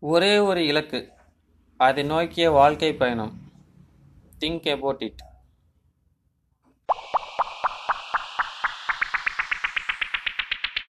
ஒரே ஒரு இலக்கு. அதை நோக்கிய வாழ்க்கைப் பயணம். Think about it